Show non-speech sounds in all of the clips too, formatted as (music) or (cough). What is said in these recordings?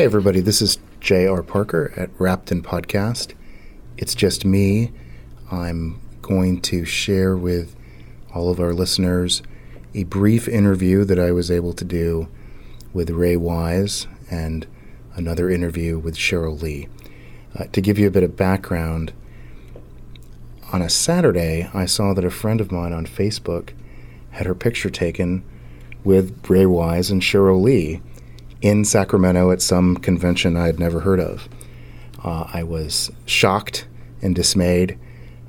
Hey, everybody, this is J.R. Parker at in Podcast. It's just me. I'm going to share with all of our listeners a brief interview that I was able to do with Ray Wise and another interview with Sheryl Lee. Uh, to give you a bit of background, on a Saturday, I saw that a friend of mine on Facebook had her picture taken with Ray Wise and Sheryl Lee in Sacramento at some convention I had never heard of. Uh, I was shocked and dismayed.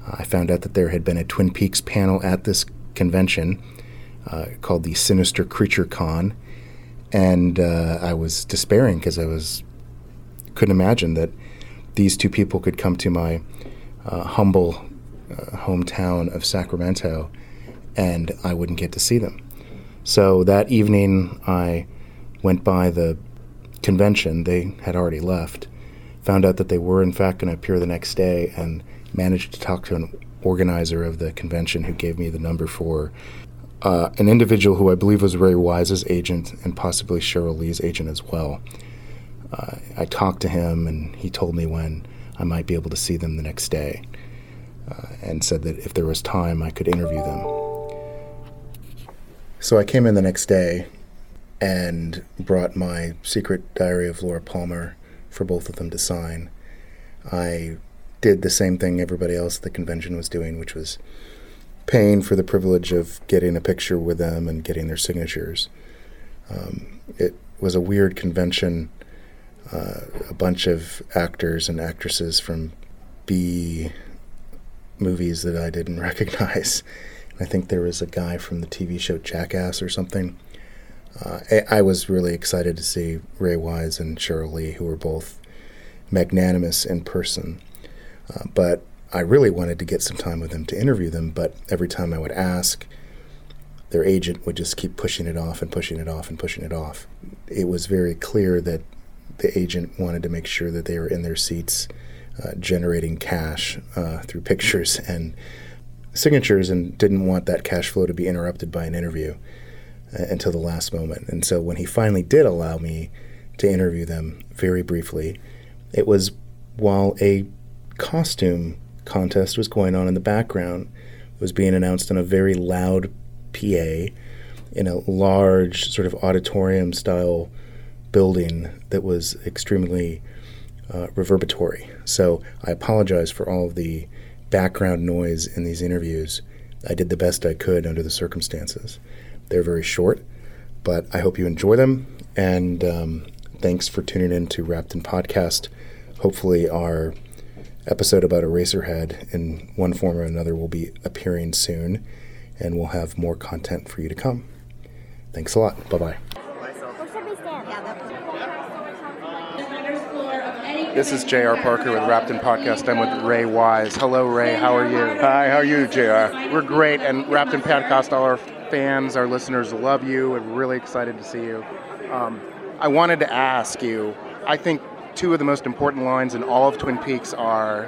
Uh, I found out that there had been a Twin Peaks panel at this convention uh, called the Sinister Creature Con, and uh, I was despairing because I was couldn't imagine that these two people could come to my uh, humble uh, hometown of Sacramento, and I wouldn't get to see them. So that evening, I went by the convention. They had already left. Found out that they were, in fact, going to appear the next day and managed to talk to an organizer of the convention who gave me the number for uh, an individual who I believe was Ray Wise's agent and possibly Sheryl Lee's agent as well. Uh, I talked to him and he told me when I might be able to see them the next day uh, and said that if there was time I could interview them. So I came in the next day and brought my secret diary of Laura Palmer for both of them to sign. I did the same thing everybody else at the convention was doing, which was paying for the privilege of getting a picture with them and getting their signatures. Um, it was a weird convention. Uh, a bunch of actors and actresses from B movies that I didn't (laughs) recognize. I think there was a guy from the TV show Jackass or something. Uh, I, was really excited to see Ray Wise and Sheryl Lee, who were both magnanimous in person. Uh, but I really wanted to get some time with them to interview them. But every time I would ask, their agent would just keep pushing it off and pushing it off and pushing it off. It was very clear that the agent wanted to make sure that they were in their seats, uh, generating cash uh, through pictures and signatures, and didn't want that cash flow to be interrupted by an interview until the last moment. And so when he finally did allow me to interview them very briefly, it was while a costume contest was going on in the background. It was being announced on a very loud PA in a large sort of auditorium style building that was extremely uh, reverberatory. So I apologize for all of the background noise in these interviews. I did the best I could under the circumstances. They're very short, but I hope you enjoy them. And um, thanks for tuning in to Wrapped in Podcast. Hopefully, our episode about Eraserhead in one form or another will be appearing soon, and we'll have more content for you to come. Thanks a lot. Bye bye. This is J.R. Parker with in Podcast. I'm with Ray Wise. Hello, Ray. How are you? Hi, how are you, J.R.? We're great, and in Podcast, all our fans, our listeners love you, and we're really excited to see you. Um, I wanted to ask you, I think two of the most important lines in all of Twin Peaks are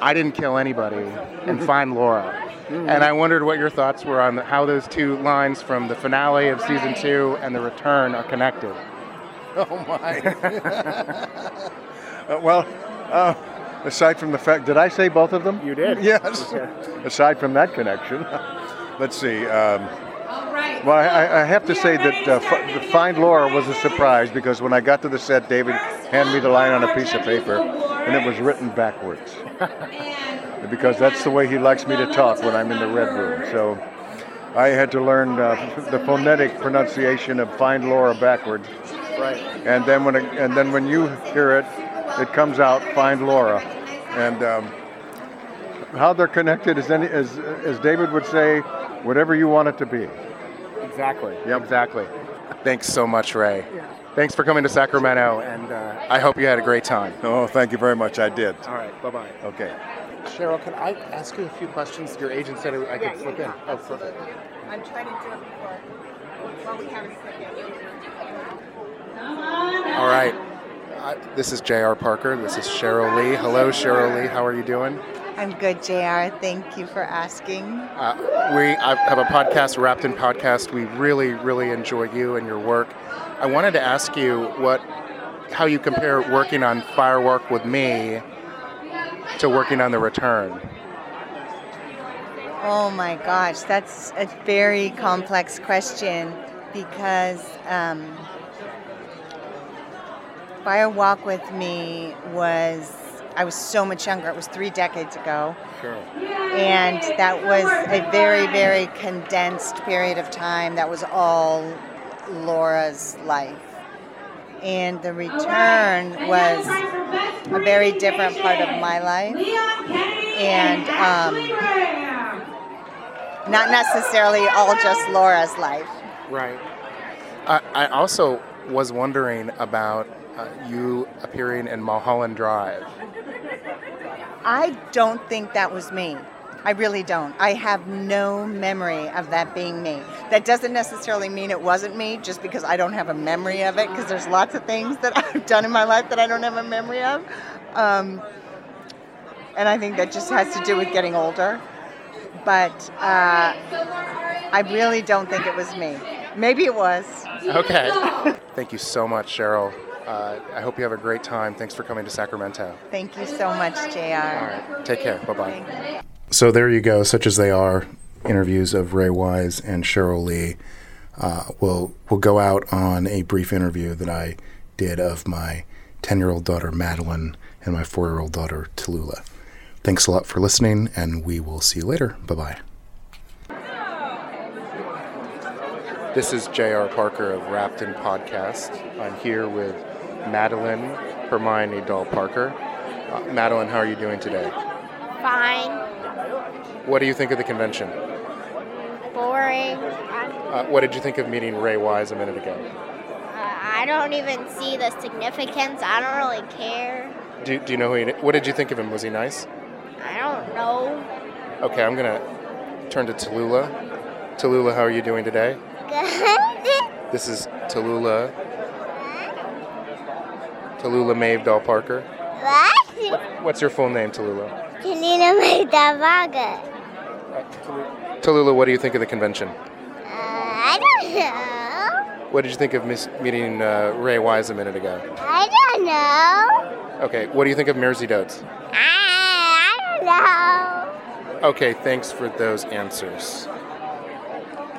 I didn't kill anybody and find Laura. Mm-hmm. And I wondered what your thoughts were on how those two lines from the finale of season two and the return are connected. Oh my. (laughs) uh, well, uh, aside from the fact, did I say both of them? You did. (laughs) Yes. Aside from that connection, (laughs) let's see. Um, well, I, I, have to say that uh, F- Find Laura was a surprise because when I got to the set, David handed me the line on a piece of paper, and it was written backwards. (laughs) because that's the way he likes me to talk when I'm in the red room. So I had to learn uh, the phonetic pronunciation of Find Laura backwards. Right. And then when it, and then when you hear it, it comes out Find Laura, and um, how they're connected is any as as David would say, whatever you want it to be. Exactly. Yep. Exactly. Thanks so much, Ray. Yeah. Thanks for coming to Sacramento, and uh, I hope you had a great time. Oh, thank you very much. I did. All right. Bye bye. Okay. Sheryl, can I ask you a few questions? Your agent said I could yeah, slip in. Oh, perfect. I'm trying to do it before, before we have a second. All right. Uh, this is J.R. Parker. This is Sheryl Lee. Hello, Sheryl Lee. How are you doing? I'm good, JR. Thank you for asking. Uh, we I have a podcast, Wrapped in Podcast. We really, really enjoy you and your work. I wanted to ask you what how you compare working on Fire Walk with Me to working on The Return. Oh my gosh, that's a very complex question because um, Fire Walk with Me was, I was so much younger. It was three decades ago. Sure. And that was a very, very condensed period of time. That was all Laura's life. And the return was a very different part of my life. And um, not necessarily all just Laura's life. Right. I, I also was wondering about uh, you appearing in Mulholland Drive. I don't think that was me. I really don't. I have no memory of that being me. That doesn't necessarily mean it wasn't me just because I don't have a memory of it, because there's lots of things that (laughs) I've done in my life that I don't have a memory of. Um, and I think that just has to do with getting older but uh, I really don't think it was me. Maybe it was. Okay. Thank you so much, Sheryl. Uh, I hope you have a great time. Thanks for coming to Sacramento. Thank you so much, JR. All right. Take care. Bye bye. So there you go. Such as they are, interviews of Ray Wise and Sheryl Lee. Uh, we'll, we'll go out on a brief interview that I did of my 10 year old daughter, Madeline, and my four year old daughter, Tallulah. Thanks a lot for listening, and we will see you later. Bye bye. This is J.R. Parker of Wrapped in Podcast. I'm here with Madeline Hermione Doll Parker. Uh, Madeline, how are you doing today? Fine. What do you think of the convention? Boring. Uh, what did you think of meeting Ray Wise a minute ago? Uh, I don't even see the significance. I don't really care. Do, do you know who he, what did you think of him? Was he nice? I don't know. Okay, I'm gonna turn to Tallulah. Tallulah, how are you doing today? Good. (laughs) This is Tallulah. Tallulah Maeve Dahl Parker. What? What's your full name, Tallulah? Tallulah Maeve Dahl Parker. Tallulah, what do you think of the convention? Uh, I don't know. What did you think of miss- meeting uh, Ray Wise a minute ago? I don't know. Okay, what do you think of Mairzy Doats? I, I don't know. Okay, thanks for those answers.